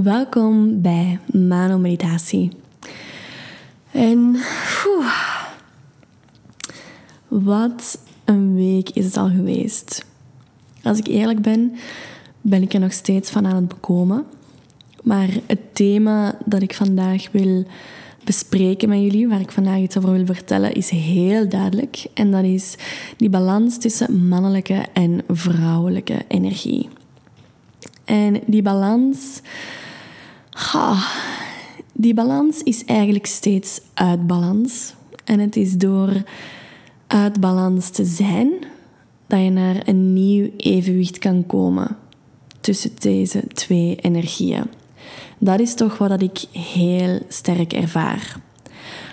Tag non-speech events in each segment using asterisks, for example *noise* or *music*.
Welkom bij Mano Meditatie. En wat een week is het al geweest. Als ik eerlijk ben, ben ik er nog steeds van aan het bekomen. Maar het thema dat ik vandaag wil bespreken met jullie, waar ik vandaag iets over wil vertellen, is heel duidelijk. En dat is die balans tussen mannelijke en vrouwelijke energie. En die balans, die balans is eigenlijk steeds uit balans. En het is door uit balans te zijn dat je naar een nieuw evenwicht kan komen tussen deze twee energieën. Dat is toch wat ik heel sterk ervaar.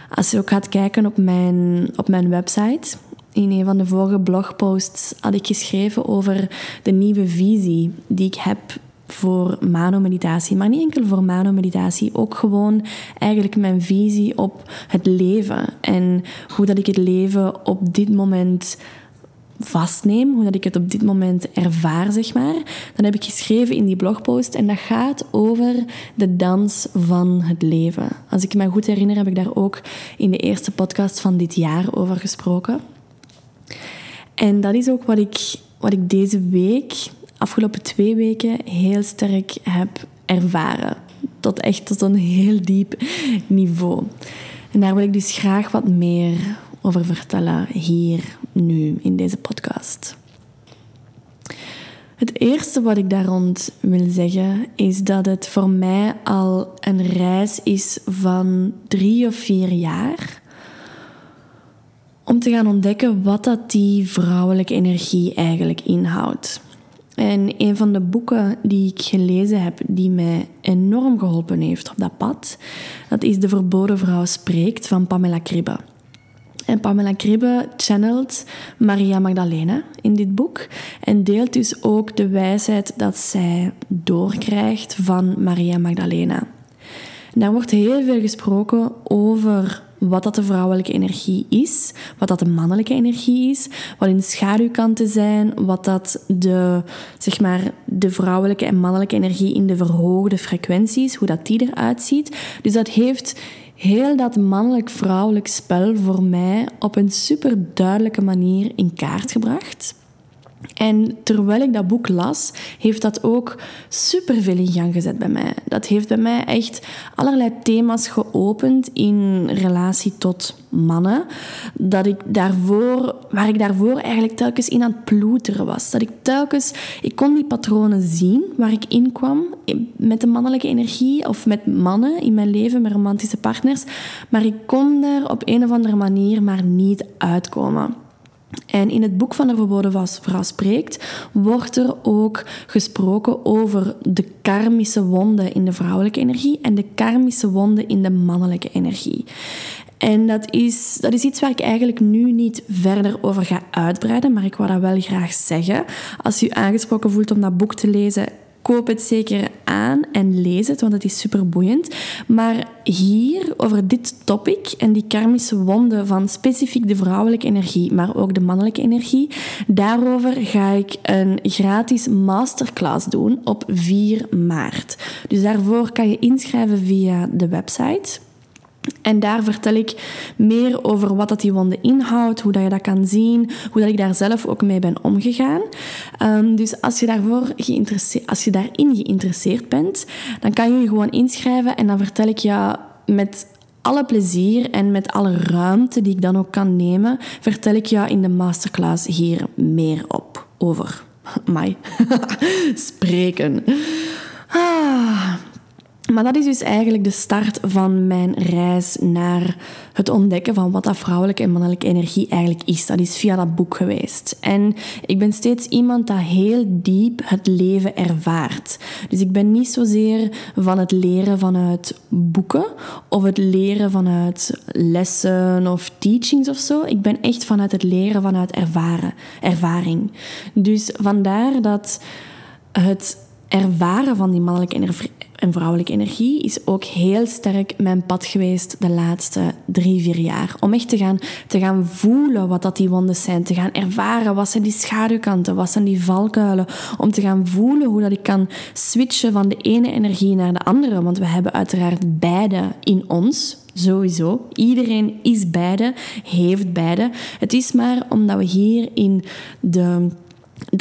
Als je ook gaat kijken op mijn, op mijn website, in een van de vorige blogposts had ik geschreven over de nieuwe visie die ik heb voor manomeditatie. Maar niet enkel voor manomeditatie, ook gewoon eigenlijk mijn visie op het leven. En hoe dat ik het leven op dit moment vastneem, hoe dat ik het op dit moment ervaar, zeg maar. Dan heb ik geschreven in die blogpost en dat gaat over de dans van het leven. Als ik me goed herinner, heb ik daar ook in de eerste podcast van dit jaar over gesproken. En dat is ook wat ik, wat ik deze week, afgelopen twee weken, heel sterk heb ervaren. Tot echt tot een heel diep niveau. En daar wil ik dus graag wat meer over vertellen hier, nu, in deze podcast. Het eerste wat ik daar rond wil zeggen is dat het voor mij al een reis is van drie of vier jaar om te gaan ontdekken wat dat die vrouwelijke energie eigenlijk inhoudt. En een van de boeken die ik gelezen heb, die mij enorm geholpen heeft op dat pad, dat is De Verboden Vrouw Spreekt van Pamela Kribbe. En Pamela Kribbe channelt Maria Magdalena in dit boek en deelt dus ook de wijsheid dat zij doorkrijgt van Maria Magdalena. En daar wordt heel veel gesproken over wat dat de vrouwelijke energie is, wat dat de mannelijke energie is, wat in de schaduwkanten zijn, wat dat de, zeg maar, de vrouwelijke en mannelijke energie in de verhoogde frequenties, hoe dat die eruit ziet. Dus dat heeft heel dat mannelijk-vrouwelijk spel voor mij op een super duidelijke manier in kaart gebracht. En terwijl ik dat boek las, heeft dat ook superveel in gang gezet bij mij. Dat heeft bij mij echt allerlei thema's geopend in relatie tot mannen. Dat ik daarvoor, waar ik daarvoor eigenlijk telkens in aan het ploeteren was. Dat ik telkens, ik kon die patronen zien waar ik in kwam met de mannelijke energie of met mannen in mijn leven, met romantische partners. Maar ik kon daar op een of andere manier maar niet uitkomen. En in het boek van de Verboden Vrouw Spreekt wordt er ook gesproken over de karmische wonden in de vrouwelijke energie en de karmische wonden in de mannelijke energie. En dat is, dat is iets waar ik eigenlijk nu niet verder over ga uitbreiden, maar ik wil dat wel graag zeggen. Als u aangesproken voelt om dat boek te lezen, koop het zeker aan en lees het, want het is super boeiend. Maar hier, over dit topic en die karmische wonden van specifiek de vrouwelijke energie, maar ook de mannelijke energie, daarover ga ik een gratis masterclass doen op 4 maart. Dus daarvoor kan je inschrijven via de website en daar vertel ik meer over wat dat die wonde inhoudt, hoe dat je dat kan zien, hoe dat ik daar zelf ook mee ben omgegaan. Um, dus als je, daarvoor geïnteresseerd, als je daarin geïnteresseerd bent, dan kan je je gewoon inschrijven en dan vertel ik je met alle plezier en met alle ruimte die ik dan ook kan nemen, vertel ik jou in de masterclass hier meer op over *laughs* mij *laughs* spreken. Ah, maar dat is dus eigenlijk de start van mijn reis naar het ontdekken van wat dat vrouwelijke en mannelijke energie eigenlijk is. Dat is via dat boek geweest. En ik ben steeds iemand dat heel diep het leven ervaart. Dus ik ben niet zozeer van het leren vanuit boeken of het leren vanuit lessen of teachings of zo. Ik ben echt vanuit het leren vanuit ervaren, ervaring. Dus vandaar dat het ervaren van die mannelijke en vrouwelijke energie is ook heel sterk mijn pad geweest de laatste drie, vier jaar. Om echt te gaan, te gaan voelen wat dat die wonden zijn. Te gaan ervaren wat zijn die schaduwkanten, wat zijn die valkuilen. Om te gaan voelen hoe dat ik kan switchen van de ene energie naar de andere. Want we hebben uiteraard beide in ons. Sowieso. Iedereen is beide, heeft beide. Het is maar omdat we hier in de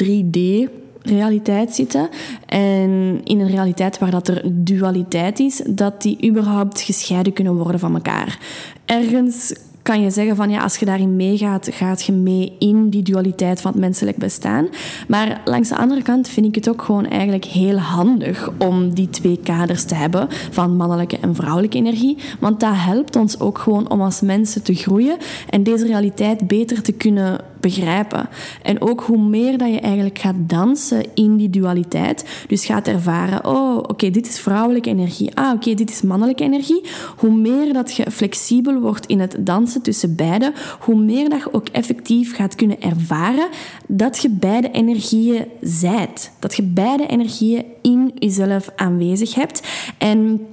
3D realiteit zitten. En in een realiteit waar dat er dualiteit is, dat die überhaupt gescheiden kunnen worden van elkaar. Ergens kan je zeggen van ja, als je daarin meegaat, gaat je mee in die dualiteit van het menselijk bestaan. Maar langs de andere kant vind ik het ook gewoon eigenlijk heel handig om die twee kaders te hebben van mannelijke en vrouwelijke energie. Want dat helpt ons ook gewoon om als mensen te groeien en deze realiteit beter te kunnen begrijpen. En ook hoe meer dat je eigenlijk gaat dansen in die dualiteit, dus gaat ervaren, oh, oké, dit is vrouwelijke energie, ah, oké, dit is mannelijke energie, hoe meer dat je flexibel wordt in het dansen tussen beide, hoe meer dat je ook effectief gaat kunnen ervaren dat je beide energieën zijt. Dat je beide energieën in jezelf aanwezig hebt. En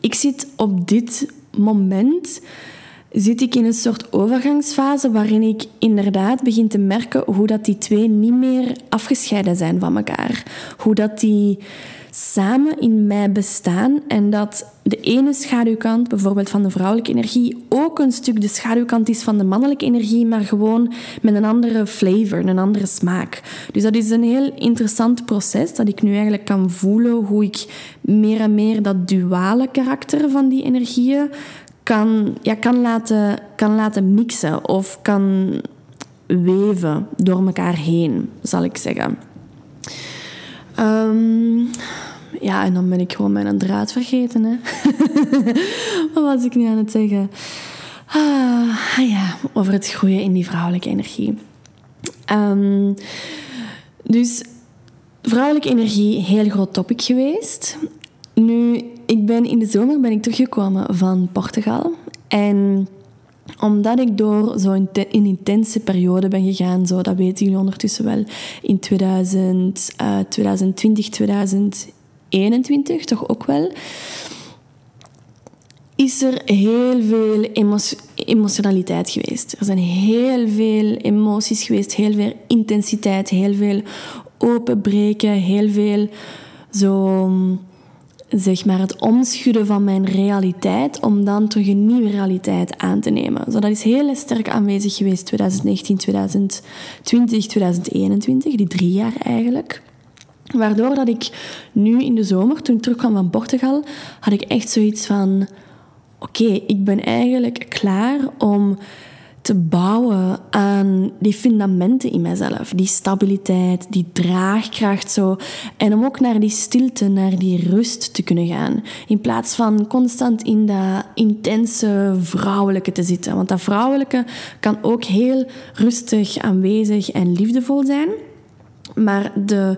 ik zit op dit moment zit ik in een soort overgangsfase waarin ik inderdaad begin te merken hoe dat die twee niet meer afgescheiden zijn van elkaar. Hoe dat die samen in mij bestaan en dat de ene schaduwkant, bijvoorbeeld van de vrouwelijke energie, ook een stuk de schaduwkant is van de mannelijke energie, maar gewoon met een andere flavor, een andere smaak. Dus dat is een heel interessant proces dat ik nu eigenlijk kan voelen hoe ik meer en meer dat duale karakter van die energieën kan, ja, kan, laten, kan laten mixen of kan weven door elkaar heen, zal ik zeggen. Ehm, ja, en dan ben ik gewoon mijn draad vergeten. Hè? *laughs* Wat was ik nu aan het zeggen? Ah, ah ja, over het groeien in die vrouwelijke energie. Um, dus vrouwelijke energie, heel groot topic geweest. Nu, ik ben in de zomer ben ik teruggekomen van Portugal. En omdat ik door zo'n intense periode ben gegaan, zo, dat weten jullie ondertussen wel, in 2000, uh, 2020, 2021 toch ook wel, is er heel veel emotionaliteit geweest. Er zijn heel veel emoties geweest, heel veel intensiteit, heel veel openbreken, heel veel zo zeg maar, het omschudden van mijn realiteit om dan terug een nieuwe realiteit aan te nemen. Zo, dat is heel sterk aanwezig geweest 2019, 2020, 2021, die drie jaar eigenlijk. Waardoor dat ik nu in de zomer, toen ik terugkwam van Portugal, had ik echt zoiets van... Oké, ik ben eigenlijk klaar om te bouwen aan die fundamenten in mezelf. Die stabiliteit, die draagkracht zo. En om ook naar die stilte, naar die rust te kunnen gaan. In plaats van constant in dat intense vrouwelijke te zitten. Want dat vrouwelijke kan ook heel rustig aanwezig en liefdevol zijn. Maar de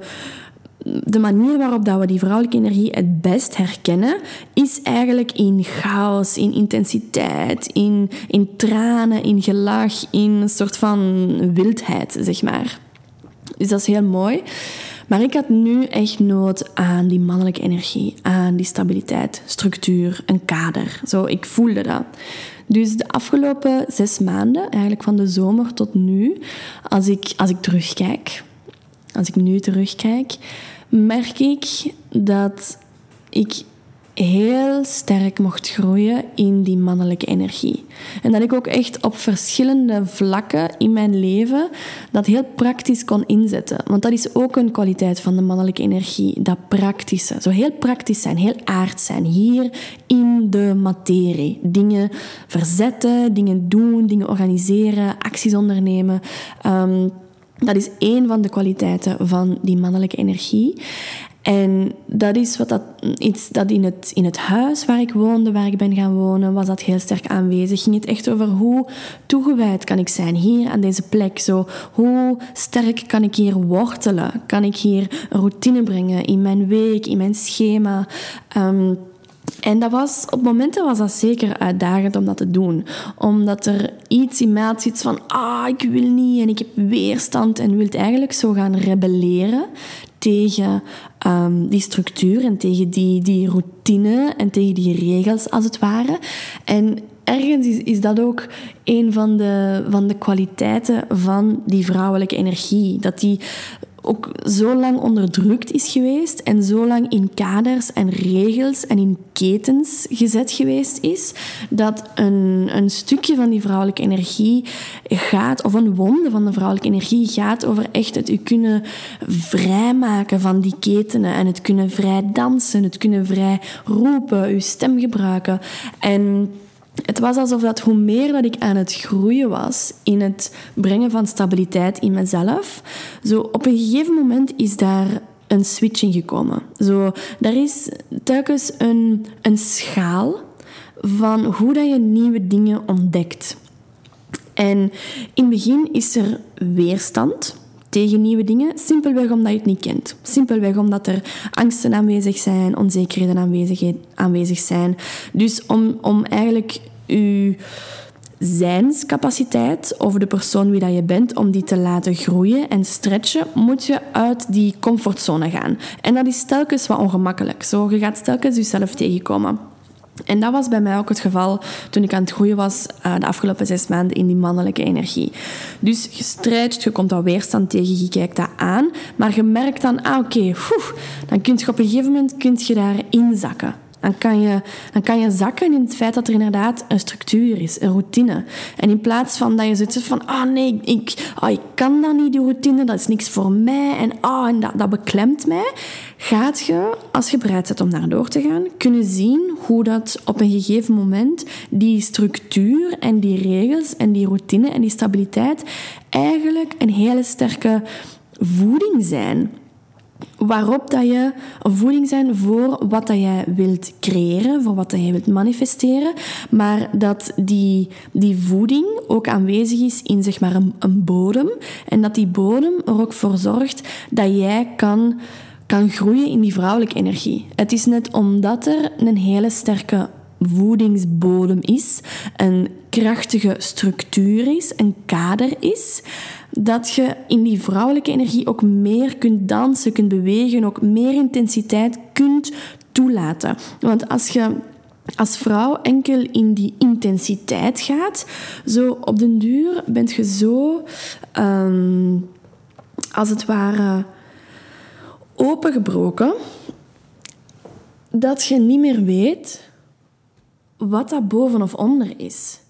de manier waarop dat we die vrouwelijke energie het best herkennen, is eigenlijk in chaos, in intensiteit, in, in tranen, in gelach, in een soort van wildheid, zeg maar. Dus dat is heel mooi. Maar ik had nu echt nood aan die mannelijke energie, aan die stabiliteit, structuur, een kader. Zo, ik voelde dat. Dus de afgelopen zes maanden, eigenlijk van de zomer tot nu, als ik, als ik terugkijk, als ik nu terugkijk, merk ik dat ik heel sterk mocht groeien in die mannelijke energie. En dat ik ook echt op verschillende vlakken in mijn leven dat heel praktisch kon inzetten. Want dat is ook een kwaliteit van de mannelijke energie, dat praktische. Zo heel praktisch zijn, heel aard zijn, hier in de materie. Dingen verzetten, dingen doen, dingen organiseren, acties ondernemen. Um, dat is één van de kwaliteiten van die mannelijke energie. En dat is wat dat, iets dat in het, in het huis waar ik woonde, waar ik ben gaan wonen, was dat heel sterk aanwezig. Ging het echt over hoe toegewijd kan ik zijn hier aan deze plek? Zo, hoe sterk kan ik hier wortelen? Kan ik hier een routine brengen in mijn week, in mijn schema? Um, en dat was, op momenten was dat zeker uitdagend om dat te doen. Omdat er iets in mij zit van, ah, ik wil niet en ik heb weerstand en wil eigenlijk zo gaan rebelleren tegen ehm, die structuur en tegen die, die routine en tegen die regels als het ware. En ergens is, is dat ook een van de, van de kwaliteiten van die vrouwelijke energie. Dat die ook zo lang onderdrukt is geweest en zo lang in kaders en regels en in ketens gezet geweest is, dat een, een stukje van die vrouwelijke energie gaat, of een wonde van de vrouwelijke energie gaat over echt het u kunnen vrijmaken van die ketenen en het kunnen vrij dansen, het kunnen vrij roepen, uw stem gebruiken. En het was alsof dat hoe meer dat ik aan het groeien was in het brengen van stabiliteit in mezelf, zo op een gegeven moment is daar een switching gekomen. Zo, daar is telkens een, een schaal van hoe dat je nieuwe dingen ontdekt. En in het begin is er weerstand tegen nieuwe dingen, simpelweg omdat je het niet kent. Simpelweg omdat er angsten aanwezig zijn, onzekerheden aanwezig, zijn. Dus om, om eigenlijk je zijnscapaciteit of de persoon wie dat je bent, om die te laten groeien en stretchen, moet je uit die comfortzone gaan. En dat is telkens wat ongemakkelijk. Zo, je gaat telkens jezelf tegenkomen. En dat was bij mij ook het geval toen ik aan het groeien was uh, de afgelopen zes maanden in die mannelijke energie. Dus je strijdt, je komt dat weerstand tegen, je kijkt dat aan, maar je merkt dan, ah oké, dan kun je op een gegeven moment kun je daar inzakken. Dan kan, je, dan kan je zakken in het feit dat er inderdaad een structuur is, een routine. En in plaats van dat je zit van, ah oh nee, ik, oh, ik kan dat niet, die routine, dat is niks voor mij en, oh, en dat, dat beklemt mij, gaat je, als je bereid bent om naar door te gaan, kunnen zien hoe dat op een gegeven moment die structuur en die regels en die routine en die stabiliteit eigenlijk een hele sterke voeding zijn waarop dat je een voeding zijn voor wat dat jij wilt creëren, voor wat jij wilt manifesteren, maar dat die, die voeding ook aanwezig is in zeg maar een, een bodem en dat die bodem er ook voor zorgt dat jij kan, kan groeien in die vrouwelijke energie. Het is net omdat er een hele sterke voedingsbodem is, een krachtige structuur is, een kader is, dat je in die vrouwelijke energie ook meer kunt dansen, kunt bewegen, ook meer intensiteit kunt toelaten. Want als je als vrouw enkel in die intensiteit gaat, zo op den duur bent je zo, ehm, als het ware, opengebroken, dat je niet meer weet wat dat boven of onder is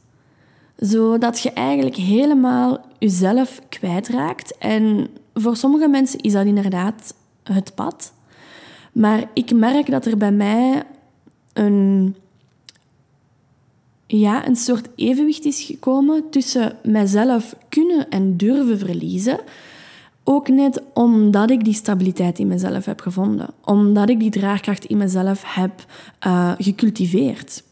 zodat je eigenlijk helemaal jezelf kwijtraakt. En voor sommige mensen is dat inderdaad het pad. Maar ik merk dat er bij mij een, ja, een soort evenwicht is gekomen tussen mijzelf kunnen en durven verliezen. Ook net omdat ik die stabiliteit in mezelf heb gevonden. Omdat ik die draagkracht in mezelf heb uh, gecultiveerd.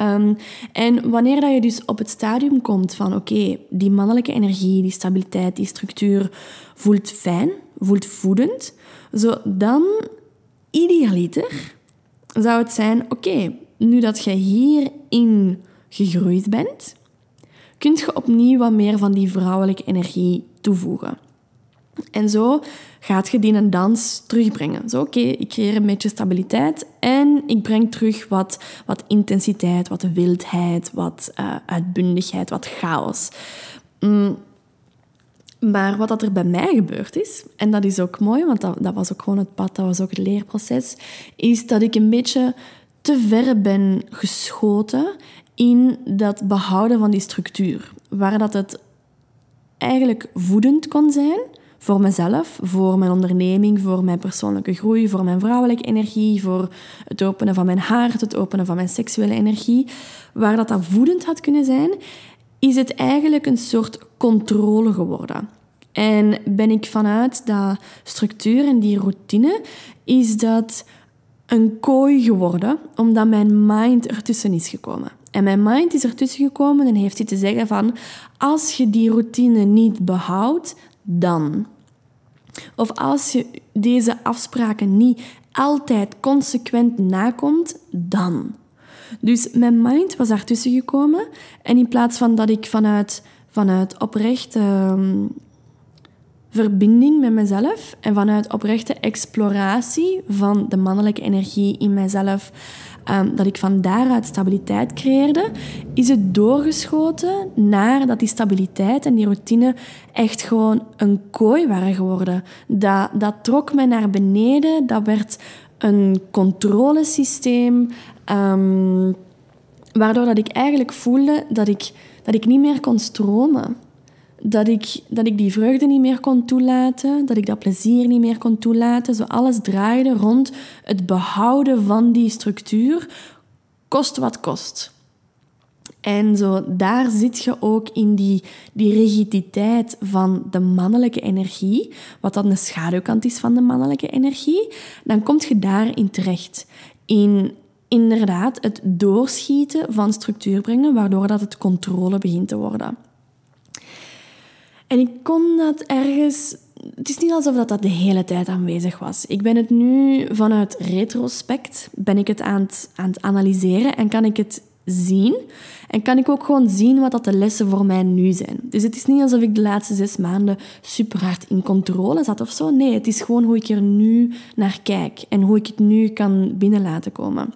Um, en wanneer dat je dus op het stadium komt van oké, die mannelijke energie, die stabiliteit, die structuur voelt fijn, voelt voedend, zo dan idealiter zou het zijn oké, nu dat je hierin gegroeid bent, kun je opnieuw wat meer van die vrouwelijke energie toevoegen. En zo gaat je die een dans terugbrengen. Zo, oké, ik creëer een beetje stabiliteit en ik breng terug wat, wat intensiteit, wat wildheid, wat uh, uitbundigheid, wat chaos. Mm. Maar wat dat er bij mij gebeurd is, en dat is ook mooi, want dat, dat was ook gewoon het pad, dat was ook het leerproces, is dat ik een beetje te ver ben geschoten in dat behouden van die structuur. Waar dat het eigenlijk voedend kon zijn, voor mezelf, voor mijn onderneming, voor mijn persoonlijke groei, voor mijn vrouwelijke energie, voor het openen van mijn hart, het openen van mijn seksuele energie. Waar dat, dat voedend had kunnen zijn, is het eigenlijk een soort controle geworden. En ben ik vanuit dat structuur en die routine, is dat een kooi geworden, omdat mijn mind ertussen is gekomen. En mijn mind is ertussen gekomen en heeft hij te zeggen van, als je die routine niet behoudt, dan. Of als je deze afspraken niet altijd consequent nakomt, dan. Dus mijn mind was daartussen gekomen. En in plaats van dat ik vanuit, vanuit oprecht, ehm, verbinding met mezelf en vanuit oprechte exploratie van de mannelijke energie in mijzelf, um, dat ik van daaruit stabiliteit creëerde, is het doorgeschoten naar dat die stabiliteit en die routine echt gewoon een kooi waren geworden. Dat, dat trok mij naar beneden, dat werd een controlesysteem, um, waardoor dat ik eigenlijk voelde dat ik, dat ik niet meer kon stromen dat ik, dat ik die vreugde niet meer kon toelaten, dat ik dat plezier niet meer kon toelaten. Zo alles draaide rond het behouden van die structuur, kost wat kost. En zo, daar zit je ook in die, die rigiditeit van de mannelijke energie, wat dan de schaduwkant is van de mannelijke energie. Dan kom je daarin terecht. In inderdaad het doorschieten van structuur brengen, waardoor dat het controle begint te worden. En ik kon dat ergens. Het is niet alsof dat, dat de hele tijd aanwezig was. Ik ben het nu vanuit retrospect ben ik het aan, het aan het analyseren en kan ik het zien. En kan ik ook gewoon zien wat dat de lessen voor mij nu zijn. Dus het is niet alsof ik de laatste zes maanden super hard in controle zat of zo. Nee, het is gewoon hoe ik er nu naar kijk en hoe ik het nu kan binnen laten komen.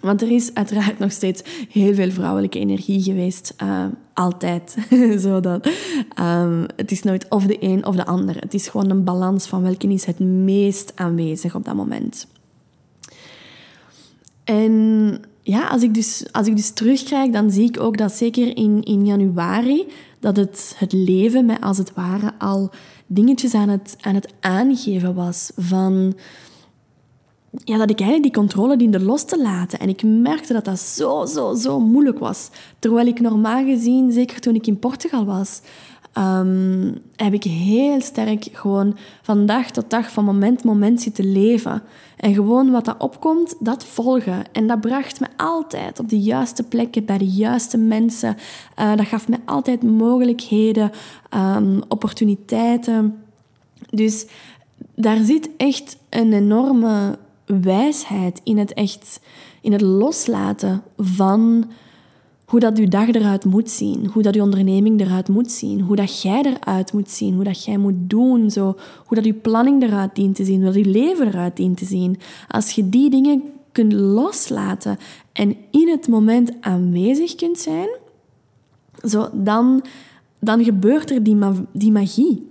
Want er is uiteraard nog steeds heel veel vrouwelijke energie geweest. Uh, altijd. *laughs* Zodat, um, het is nooit of de een of de ander. Het is gewoon een balans van welke is het meest aanwezig op dat moment. En ja, als ik dus, als ik dus terugkijk, dan zie ik ook dat zeker in, in januari... dat het, het leven mij als het ware al dingetjes aan het, aan het aangeven was van ja, dat ik eigenlijk die controle diende los te laten. En ik merkte dat dat zo, zo, zo moeilijk was. Terwijl ik normaal gezien, zeker toen ik in Portugal was, um, heb ik heel sterk gewoon van dag tot dag, van moment moment zitten leven. En gewoon wat dat opkomt, dat volgen. En dat bracht me altijd op de juiste plekken, bij de juiste mensen. Uh, dat gaf me altijd mogelijkheden, um, opportuniteiten. Dus daar zit echt een enorme wijsheid in het echt, in het loslaten van hoe dat je dag eruit moet zien, hoe dat je onderneming eruit moet zien, hoe dat jij eruit moet zien, hoe dat jij moet doen, zo, hoe dat je planning eruit dient te zien, hoe je leven eruit dient te zien. Als je die dingen kunt loslaten en in het moment aanwezig kunt zijn, zo, dan, dan gebeurt er die, die magie.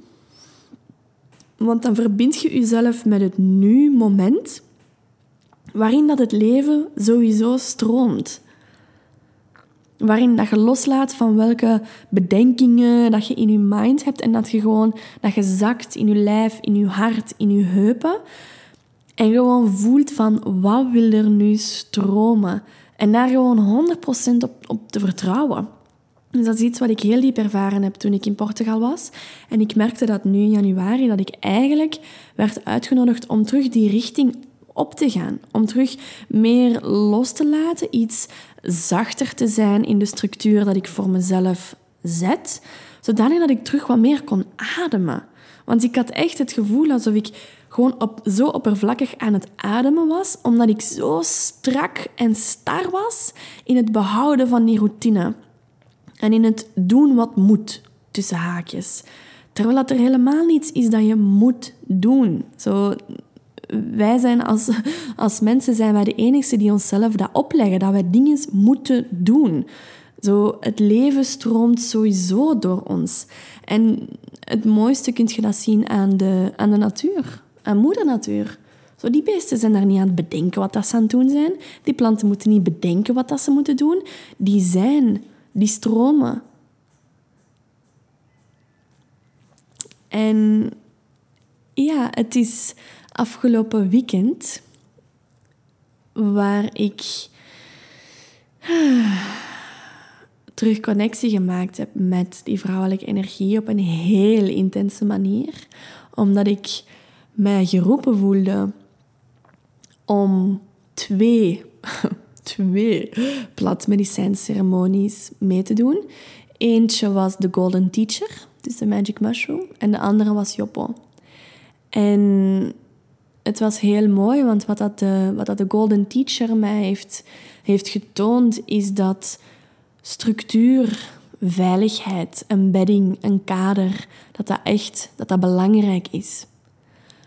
Want dan verbind je jezelf met het nu-moment waarin dat het leven sowieso stroomt. Waarin dat je loslaat van welke bedenkingen dat je in je mind hebt en dat je gewoon dat je zakt in je lijf, in je hart, in je heupen. En gewoon voelt van wat wil er nu stromen. En daar gewoon 100% op, op te vertrouwen. Dus dat is iets wat ik heel diep ervaren heb toen ik in Portugal was. En ik merkte dat nu in januari dat ik eigenlijk werd uitgenodigd om terug die richting op te gaan. Om terug meer los te laten, iets zachter te zijn in de structuur dat ik voor mezelf zet, zodanig dat ik terug wat meer kon ademen. Want ik had echt het gevoel alsof ik gewoon op, zo oppervlakkig aan het ademen was, omdat ik zo strak en star was in het behouden van die routine. En in het doen wat moet, tussen haakjes. Terwijl dat er helemaal niets is dat je moet doen. Zo, wij zijn als, als mensen zijn wij de enigste die onszelf dat opleggen, dat wij dingen moeten doen. Zo, het leven stroomt sowieso door ons. En het mooiste kun je dat zien aan de, aan de natuur, aan moeder natuur. Zo, die beesten zijn daar niet aan het bedenken wat dat ze aan het doen zijn. Die planten moeten niet bedenken wat dat ze moeten doen. Die zijn, die stromen. En ja, het is afgelopen weekend, waar ik terug connectie gemaakt heb met die vrouwelijke energie op een heel intense manier, omdat ik mij geroepen voelde om twee, *laughs* twee plantmedicijnceremonies mee te doen. Eentje was de Golden Teacher, dus de Magic Mushroom, en de andere was Joppo. En het was heel mooi, want wat dat de, wat dat de Golden Teacher mij heeft, heeft getoond, is dat structuur veiligheid, een bedding, een kader, dat dat echt dat dat belangrijk is.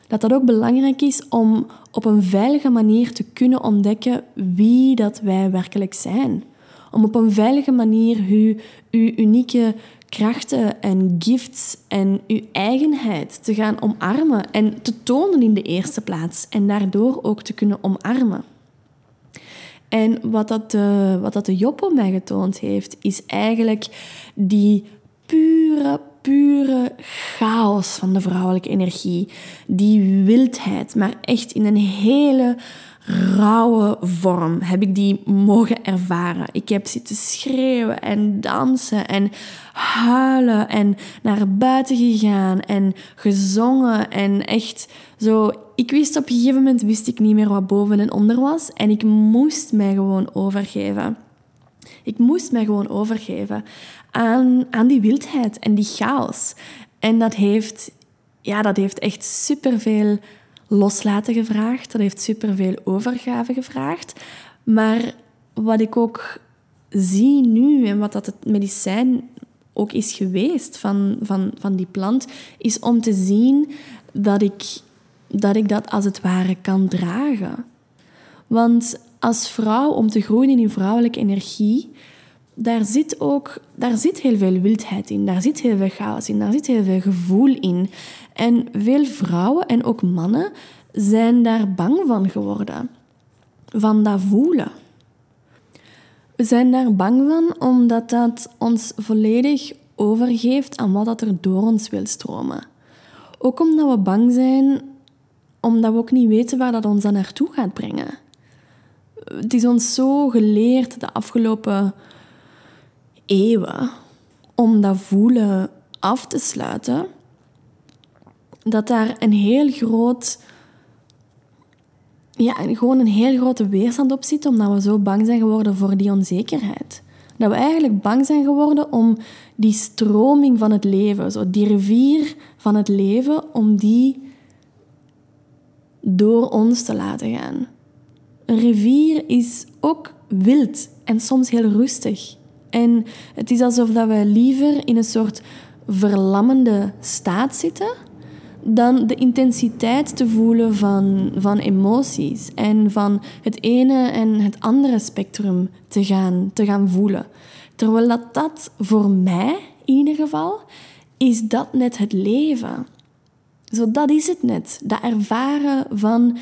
Dat dat ook belangrijk is om op een veilige manier te kunnen ontdekken wie dat wij werkelijk zijn. Om op een veilige manier uw, uw unieke krachten en gifts en uw eigenheid te gaan omarmen en te tonen in de eerste plaats en daardoor ook te kunnen omarmen. En wat dat de, wat dat de mij getoond heeft, is eigenlijk die pure, pure chaos van de vrouwelijke energie. Die wildheid, maar echt in een hele rauwe vorm heb ik die mogen ervaren. Ik heb zitten schreeuwen en dansen en huilen en naar buiten gegaan en gezongen en echt zo. Ik wist op een gegeven moment wist ik niet meer wat boven en onder was en ik moest mij gewoon overgeven. Ik moest mij gewoon overgeven aan, aan die wildheid en die chaos. En dat heeft, ja, dat heeft echt superveel loslaten gevraagd. Dat heeft superveel overgave gevraagd. Maar wat ik ook zie nu en wat dat het medicijn ook is geweest van, van, van die plant, is om te zien dat ik, dat ik dat als het ware kan dragen. Want als vrouw, om te groeien in vrouwelijke energie, daar zit ook daar zit heel veel wildheid in, daar zit heel veel chaos in, daar zit heel veel gevoel in. En veel vrouwen en ook mannen zijn daar bang van geworden. Van dat voelen. We zijn daar bang van omdat dat ons volledig overgeeft aan wat dat er door ons wil stromen. Ook omdat we bang zijn, omdat we ook niet weten waar dat ons dan naartoe gaat brengen. Het is ons zo geleerd de afgelopen eeuwen om dat voelen af te sluiten, dat daar een heel groot ja, gewoon een heel grote weerstand op zit, omdat we zo bang zijn geworden voor die onzekerheid. Dat we eigenlijk bang zijn geworden om die stroming van het leven, zo die rivier van het leven, om die door ons te laten gaan. Een rivier is ook wild en soms heel rustig. En het is alsof dat we liever in een soort verlammende staat zitten dan de intensiteit te voelen van, van emoties en van het ene en het andere spectrum te gaan, te gaan voelen. Terwijl dat, dat voor mij in ieder geval is dat net het leven. Zo, dat is het net. Dat ervaren van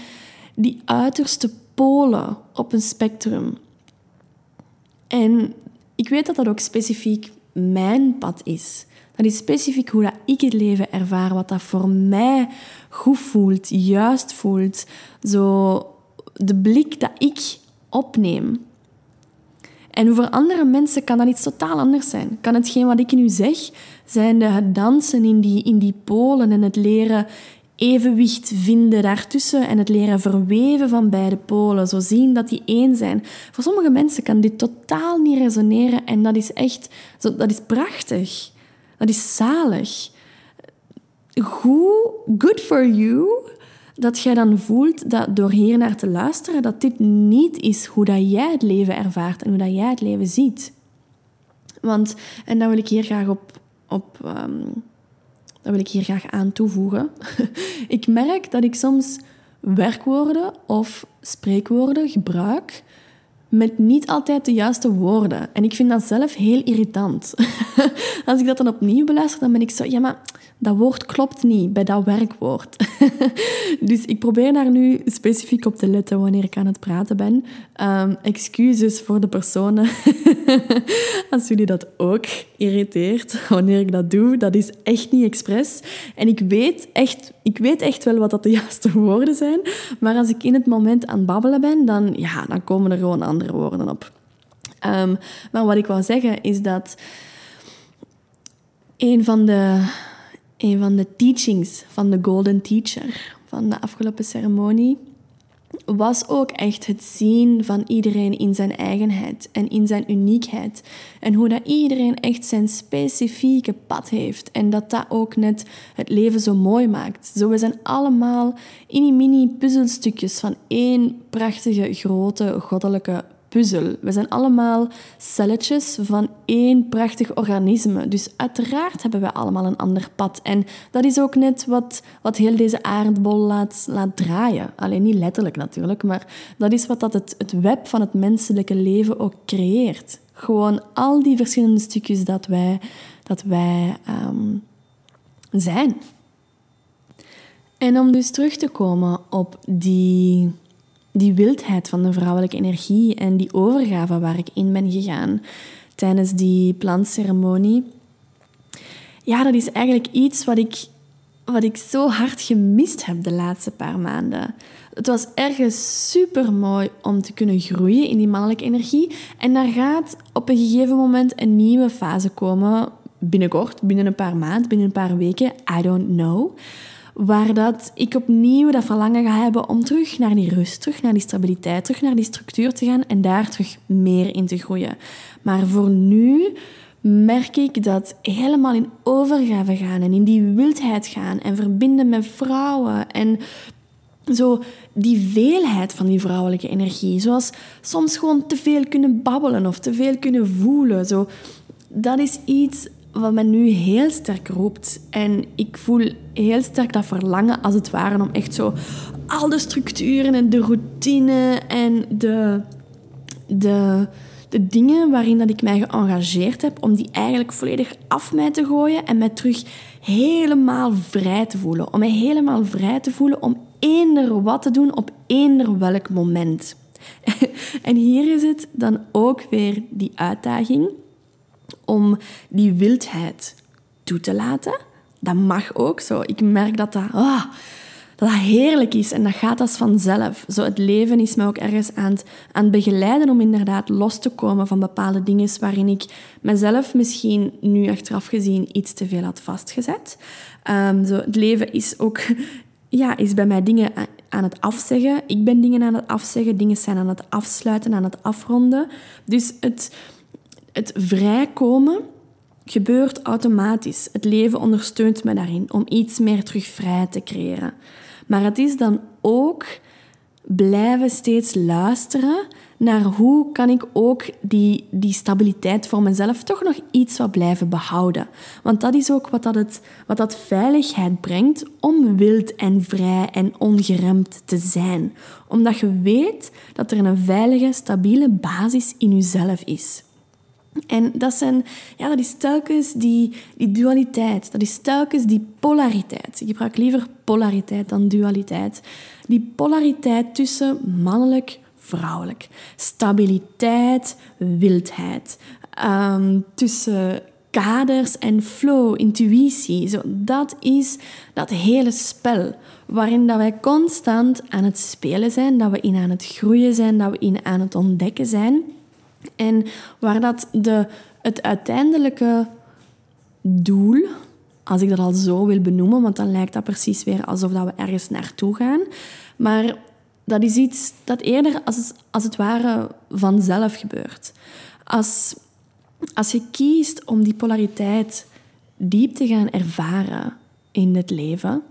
die uiterste polen op een spectrum. En ik weet dat dat ook specifiek mijn pad is. Dat is specifiek hoe dat ik het leven ervaar, wat dat voor mij goed voelt, juist voelt. Zo de blik dat ik opneem. En voor andere mensen kan dat iets totaal anders zijn. Kan hetgeen wat ik nu zeg, zijn de, het dansen in die, in die polen en het leren evenwicht vinden daartussen en het leren verweven van beide polen, zo zien dat die één zijn. Voor sommige mensen kan dit totaal niet resoneren en dat is echt, dat is prachtig. Dat is zalig. Goed, good for you, dat jij dan voelt dat door hier naar te luisteren, dat dit niet is hoe dat jij het leven ervaart en hoe dat jij het leven ziet. Want, en daar wil ik hier graag op, op um, dat wil ik hier graag aan toevoegen. *laughs* ik merk dat ik soms werkwoorden of spreekwoorden gebruik met niet altijd de juiste woorden. En ik vind dat zelf heel irritant. *laughs* Als ik dat dan opnieuw beluister, dan ben ik zo... Ja, maar dat woord klopt niet bij dat werkwoord. *laughs* dus ik probeer daar nu specifiek op te letten wanneer ik aan het praten ben. Um, excuses voor de personen *laughs* als jullie dat ook irriteert wanneer ik dat doe. Dat is echt niet expres. En ik weet echt, ik weet echt wel wat dat de juiste woorden zijn. Maar als ik in het moment aan het babbelen ben, dan, ja, dan komen er gewoon andere woorden op. Um, maar wat ik wou zeggen is dat een van de een van de teachings van de Golden Teacher van de afgelopen ceremonie was ook echt het zien van iedereen in zijn eigenheid en in zijn uniekheid. En hoe dat iedereen echt zijn specifieke pad heeft. En dat dat ook net het leven zo mooi maakt. Zo, we zijn allemaal in die mini puzzelstukjes van één prachtige, grote, goddelijke puzzel. We zijn allemaal celletjes van één prachtig organisme. Dus uiteraard hebben we allemaal een ander pad. En dat is ook net wat, wat heel deze aardbol laat, laat draaien. Alleen niet letterlijk natuurlijk, maar dat is wat dat het, het web van het menselijke leven ook creëert. Gewoon al die verschillende stukjes dat wij, dat wij ehm, zijn. En om dus terug te komen op die, die wildheid van de vrouwelijke energie en die overgave waar ik in ben gegaan tijdens die plantceremonie. Ja, dat is eigenlijk iets wat ik, wat ik zo hard gemist heb de laatste paar maanden. Het was ergens super mooi om te kunnen groeien in die mannelijke energie. En daar gaat op een gegeven moment een nieuwe fase komen. Binnenkort, binnen een paar maanden, binnen een paar weken. I don't know waar dat ik opnieuw dat verlangen ga hebben om terug naar die rust, terug naar die stabiliteit, terug naar die structuur te gaan en daar terug meer in te groeien. Maar voor nu merk ik dat helemaal in overgave gaan en in die wildheid gaan en verbinden met vrouwen en zo die veelheid van die vrouwelijke energie. Zoals soms gewoon te veel kunnen babbelen of te veel kunnen voelen. Zo, dat is iets wat me nu heel sterk roept. En ik voel heel sterk dat verlangen, als het ware, om echt zo al de structuren en de routine en de, de, de dingen waarin dat ik mij geëngageerd heb, om die eigenlijk volledig af mij te gooien en mij terug helemaal vrij te voelen. Om mij helemaal vrij te voelen om eender wat te doen op eender welk moment. *laughs* en hier is het dan ook weer die uitdaging om die wildheid toe te laten. Dat mag ook zo. Ik merk dat dat, ah, dat, dat heerlijk is en dat gaat als vanzelf. Zo, het leven is me ook ergens aan het, aan begeleiden om inderdaad los te komen van bepaalde dingen waarin ik mezelf misschien nu achteraf gezien iets te veel had vastgezet. Um, zo, het leven is ook *laughs* ja, is bij mij dingen aan het afzeggen. Ik ben dingen aan het afzeggen. Dingen zijn aan het afsluiten, aan het afronden. Dus het het vrijkomen gebeurt automatisch. Het leven ondersteunt me daarin om iets meer terug vrij te creëren. Maar het is dan ook blijven steeds luisteren naar hoe kan ik ook die, die stabiliteit voor mezelf toch nog iets wat blijven behouden. Want dat is ook wat dat, het, wat dat veiligheid brengt om wild en vrij en ongeremd te zijn. Omdat je weet dat er een veilige, stabiele basis in jezelf is. En dat, zijn, ja, dat is telkens die, die dualiteit, dat is telkens die polariteit. Ik gebruik liever polariteit dan dualiteit. Die polariteit tussen mannelijk, vrouwelijk. Stabiliteit, wildheid. Um, tussen kaders en flow, intuïtie. Zo, dat is dat hele spel waarin dat wij constant aan het spelen zijn, dat we in aan het groeien zijn, dat we in aan het ontdekken zijn. En waar dat de, het uiteindelijke doel, als ik dat al zo wil benoemen, want dan lijkt dat precies weer alsof dat we ergens naartoe gaan. Maar dat is iets dat eerder als, als het ware vanzelf gebeurt. Als, als je kiest om die polariteit diep te gaan ervaren in het leven,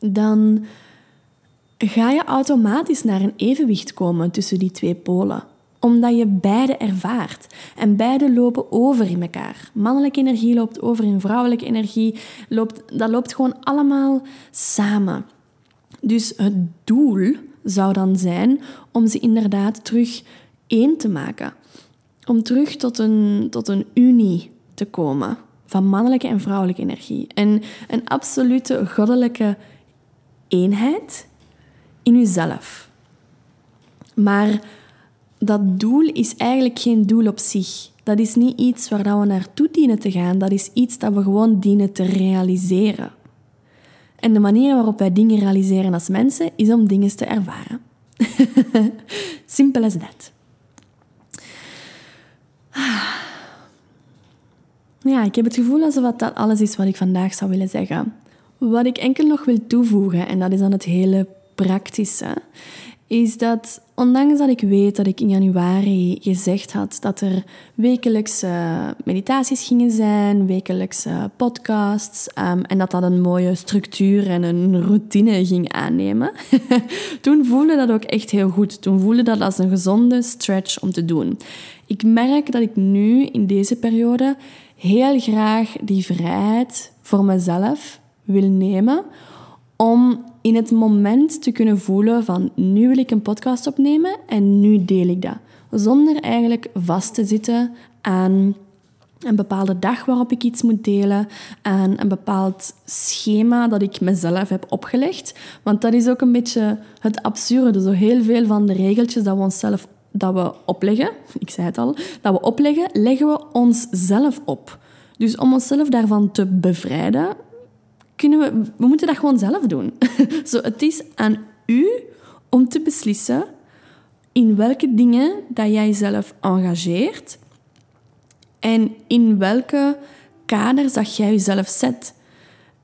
dan ga je automatisch naar een evenwicht komen tussen die twee polen omdat je beide ervaart. En beide lopen over in elkaar. Mannelijke energie loopt over in vrouwelijke energie. Loopt, dat loopt gewoon allemaal samen. Dus het doel zou dan zijn om ze inderdaad terug één te maken. Om terug tot een, tot een unie te komen van mannelijke en vrouwelijke energie. En een absolute goddelijke eenheid in jezelf. Maar dat doel is eigenlijk geen doel op zich. Dat is niet iets waar we naartoe dienen te gaan. Dat is iets dat we gewoon dienen te realiseren. En de manier waarop wij dingen realiseren als mensen is om dingen te ervaren. *laughs* Simpel als dat. Ja, ik heb het gevoel alsof dat alles is wat ik vandaag zou willen zeggen. Wat ik enkel nog wil toevoegen, en dat is dan het hele praktische, is dat ondanks dat ik weet dat ik in januari gezegd had dat er wekelijkse meditaties gingen zijn, wekelijkse podcasts um, en dat dat een mooie structuur en een routine ging aannemen, *laughs* toen voelde dat ook echt heel goed. Toen voelde dat als een gezonde stretch om te doen. Ik merk dat ik nu in deze periode heel graag die vrijheid voor mezelf wil nemen om in het moment te kunnen voelen van nu wil ik een podcast opnemen en nu deel ik dat. Zonder eigenlijk vast te zitten aan een bepaalde dag waarop ik iets moet delen, aan een bepaald schema dat ik mezelf heb opgelegd. Want dat is ook een beetje het absurde. Zo heel veel van de regeltjes dat we onszelf dat we opleggen, *laughs* ik zei het al, dat we opleggen, leggen we onszelf op. Dus om onszelf daarvan te bevrijden, kunnen we, we moeten dat gewoon zelf doen. *laughs* Zo, het is aan u om te beslissen in welke dingen dat jij zelf engageert en in welke kaders dat jij jezelf zet.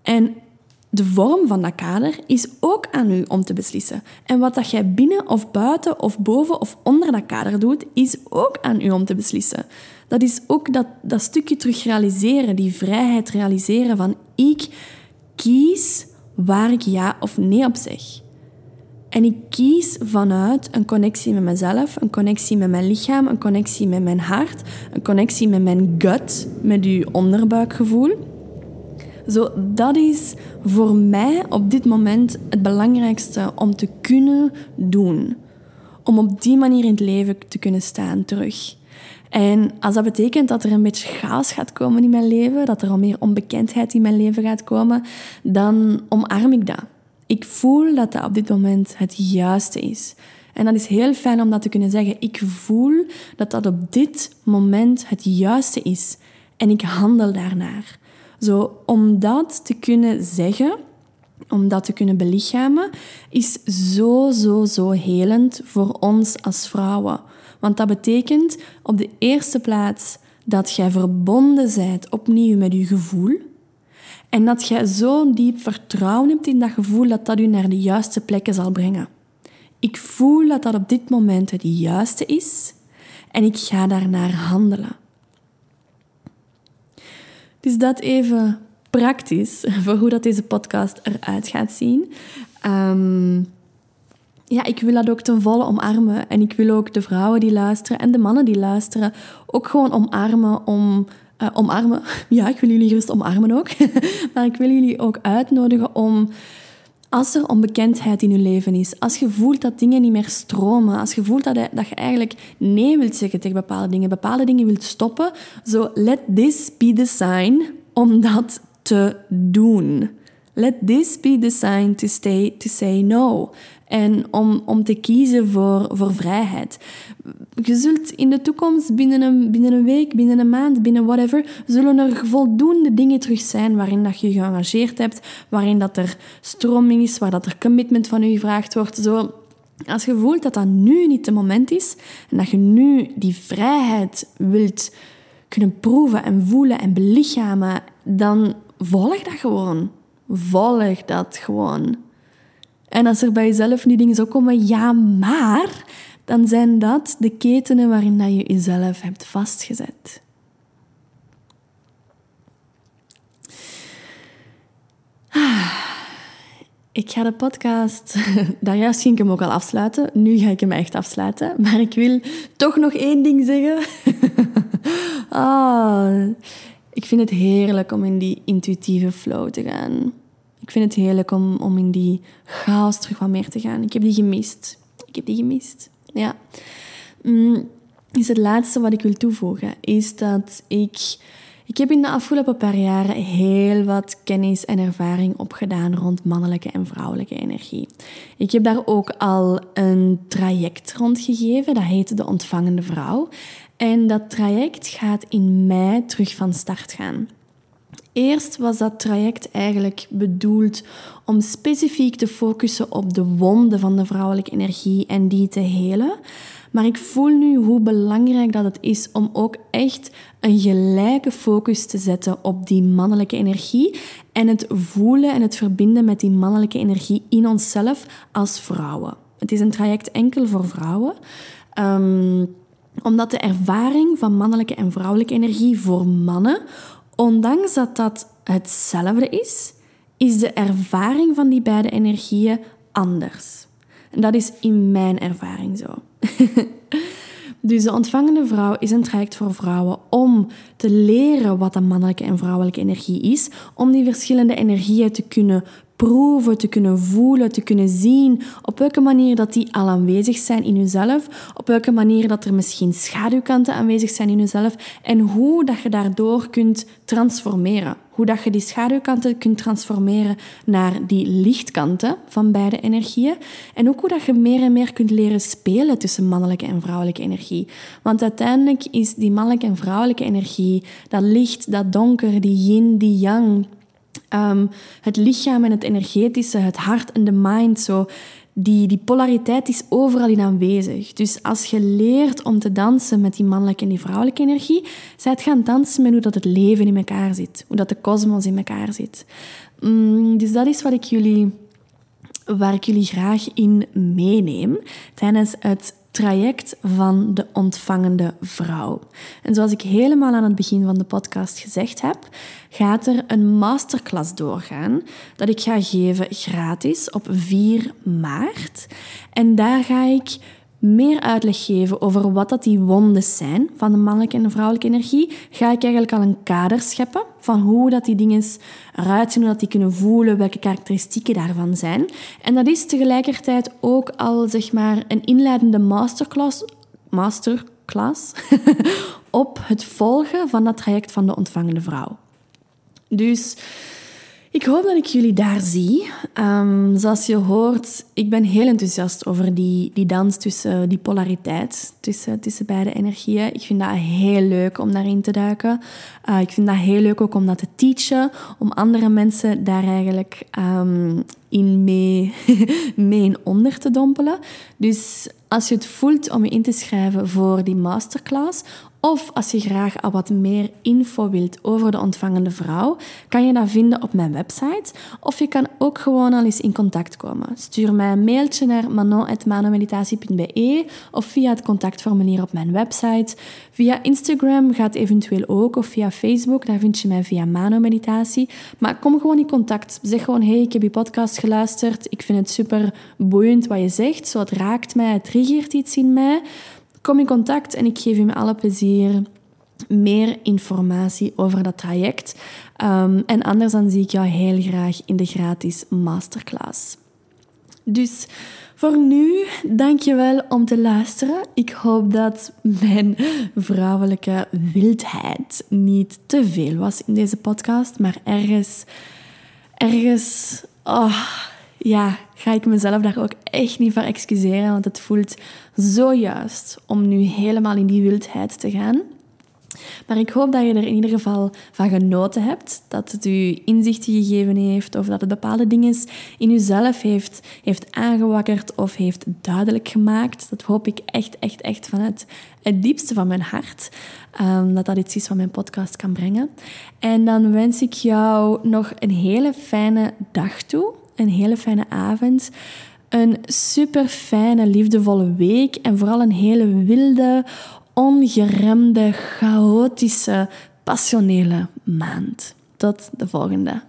En de vorm van dat kader is ook aan u om te beslissen. En wat dat jij binnen of buiten of boven of onder dat kader doet, is ook aan u om te beslissen. Dat is ook dat, dat stukje terug realiseren, die vrijheid realiseren van ik kies waar ik ja of nee op zeg. En ik kies vanuit een connectie met mezelf, een connectie met mijn lichaam, een connectie met mijn hart, een connectie met mijn gut, met uw onderbuikgevoel. Zo, dat is voor mij op dit moment het belangrijkste om te kunnen doen. Om op die manier in het leven te kunnen staan terug. En als dat betekent dat er een beetje chaos gaat komen in mijn leven, dat er al meer onbekendheid in mijn leven gaat komen, dan omarm ik dat. Ik voel dat dat op dit moment het juiste is. En dat is heel fijn om dat te kunnen zeggen. Ik voel dat dat op dit moment het juiste is. En ik handel daarnaar. Zo, om dat te kunnen zeggen, om dat te kunnen belichamen, is zo, zo, zo helend voor ons als vrouwen. Want dat betekent op de eerste plaats dat jij verbonden bent opnieuw met je gevoel. En dat jij zo'n diep vertrouwen hebt in dat gevoel dat dat je naar de juiste plekken zal brengen. Ik voel dat dat op dit moment het juiste is en ik ga daarnaar handelen. Dus dat even praktisch voor hoe dat deze podcast eruit gaat zien. Um, ja, ik wil dat ook ten volle omarmen. En ik wil ook de vrouwen die luisteren en de mannen die luisteren ook gewoon omarmen om... Uh, omarmen. *laughs* Ja, ik wil jullie gerust omarmen ook. *laughs* maar ik wil jullie ook uitnodigen om... Als er onbekendheid in je leven is, als je voelt dat dingen niet meer stromen, als je voelt dat, dat je eigenlijk nee wilt zeggen tegen bepaalde dingen, bepaalde dingen wilt stoppen, zo let this be the sign om dat te doen. Let this be the sign to, stay, to say no. En om, om te kiezen voor, voor vrijheid. Je zult in de toekomst, binnen een, binnen een week, binnen een maand, binnen whatever, zullen er voldoende dingen terug zijn waarin dat je geëngageerd hebt, waarin dat er stroming is, waar dat er commitment van je gevraagd wordt. Zo, als je voelt dat dat nu niet het moment is en dat je nu die vrijheid wilt kunnen proeven en voelen en belichamen, dan volg dat gewoon. Volg dat gewoon. En als er bij jezelf die dingen zo komen, ja, maar, dan zijn dat de ketenen waarin je jezelf hebt vastgezet. Ah, ik ga de podcast, *laughs* daar juist ging ik hem ook al afsluiten. Nu ga ik hem echt afsluiten. Maar ik wil toch nog één ding zeggen. *laughs* ah, ik vind het heerlijk om in die intuïtieve flow te gaan. Ik vind het heerlijk om, om in die chaos terug wat meer te gaan. Ik heb die gemist. Ik heb die gemist. Ja. Mm, is het laatste wat ik wil toevoegen, is dat ik... Ik heb in de afgelopen paar jaren heel wat kennis en ervaring opgedaan rond mannelijke en vrouwelijke energie. Ik heb daar ook al een traject rondgegeven, dat heet De Ontvangende Vrouw. En dat traject gaat in mei terug van start gaan. Eerst was dat traject eigenlijk bedoeld om specifiek te focussen op de wonden van de vrouwelijke energie en die te helen. Maar ik voel nu hoe belangrijk dat het is om ook echt een gelijke focus te zetten op die mannelijke energie en het voelen en het verbinden met die mannelijke energie in onszelf als vrouwen. Het is een traject enkel voor vrouwen. Ehm, omdat de ervaring van mannelijke en vrouwelijke energie voor mannen, ondanks dat dat hetzelfde is, is de ervaring van die beide energieën anders. En dat is in mijn ervaring zo. *laughs* dus de ontvangende vrouw is een traject voor vrouwen om te leren wat de mannelijke en vrouwelijke energie is, om die verschillende energieën te kunnen proeven, te kunnen voelen, te kunnen zien op welke manier dat die al aanwezig zijn in jezelf, op welke manier dat er misschien schaduwkanten aanwezig zijn in jezelf en hoe dat je daardoor kunt transformeren. Hoe dat je die schaduwkanten kunt transformeren naar die lichtkanten van beide energieën. En ook hoe dat je meer en meer kunt leren spelen tussen mannelijke en vrouwelijke energie. Want uiteindelijk is die mannelijke en vrouwelijke energie, dat licht, dat donker, die yin, die yang, Ehm, het lichaam en het energetische, het hart en de mind, zo, die, die polariteit is overal in aanwezig. Dus als je leert om te dansen met die mannelijke en die vrouwelijke energie, zijt gaan dansen met hoe dat het leven in elkaar zit, hoe dat de kosmos in elkaar zit. Mm, dus dat is wat ik jullie, waar ik jullie graag in meeneem tijdens het traject van de ontvangende vrouw. En zoals ik helemaal aan het begin van de podcast gezegd heb, gaat er een masterclass doorgaan dat ik ga geven gratis op 4 maart. En daar ga ik meer uitleg geven over wat dat die wonden zijn van de mannelijke en de vrouwelijke energie, ga ik eigenlijk al een kader scheppen van hoe dat die dingen eruit zien, hoe dat die kunnen voelen, welke karakteristieken daarvan zijn. En dat is tegelijkertijd ook al zeg maar een inleidende masterclass, masterclass *laughs* op het volgen van dat traject van de ontvangende vrouw. Dus ik hoop dat ik jullie daar zie. Um, zoals je hoort, ik ben heel enthousiast over die, die dans tussen die polariteit, tussen, tussen beide energieën. Ik vind dat heel leuk om daarin te duiken. Uh, ik vind dat heel leuk ook om dat te teachen, om andere mensen daar eigenlijk um, in mee, *laughs* mee in onder te dompelen. Dus als je het voelt om je in te schrijven voor die masterclass, of als je graag al wat meer info wilt over de ontvangende vrouw, kan je dat vinden op mijn website. Of je kan ook gewoon al eens in contact komen. Stuur mij een mailtje naar manon.manomeditatie.be of via het contactformulier op mijn website. Via Instagram gaat eventueel ook, of via Facebook, daar vind je mij via Mano Meditatie. Maar kom gewoon in contact. Zeg gewoon, hey, ik heb je podcast geluisterd. Ik vind het super boeiend wat je zegt. Zo, het raakt mij, het triggert iets in mij. Kom in contact en ik geef je met alle plezier meer informatie over dat traject. Um, en anders dan zie ik jou heel graag in de gratis masterclass. Dus voor nu, dankjewel om te luisteren. Ik hoop dat mijn vrouwelijke wildheid niet te veel was in deze podcast, maar ergens, ergens, oh, ja, ga ik mezelf daar ook echt niet voor excuseren, want het voelt zo juist om nu helemaal in die wildheid te gaan. Maar ik hoop dat je er in ieder geval van genoten hebt, dat het je inzichten gegeven heeft of dat het bepaalde dingen in jezelf heeft, heeft aangewakkerd of heeft duidelijk gemaakt. Dat hoop ik echt, echt, echt vanuit het diepste van mijn hart. Um, dat dat iets is wat mijn podcast kan brengen. En dan wens ik jou nog een hele fijne dag toe een hele fijne avond. Een super fijne, liefdevolle week. En vooral een hele wilde, ongeremde, chaotische, passionele maand. Tot de volgende.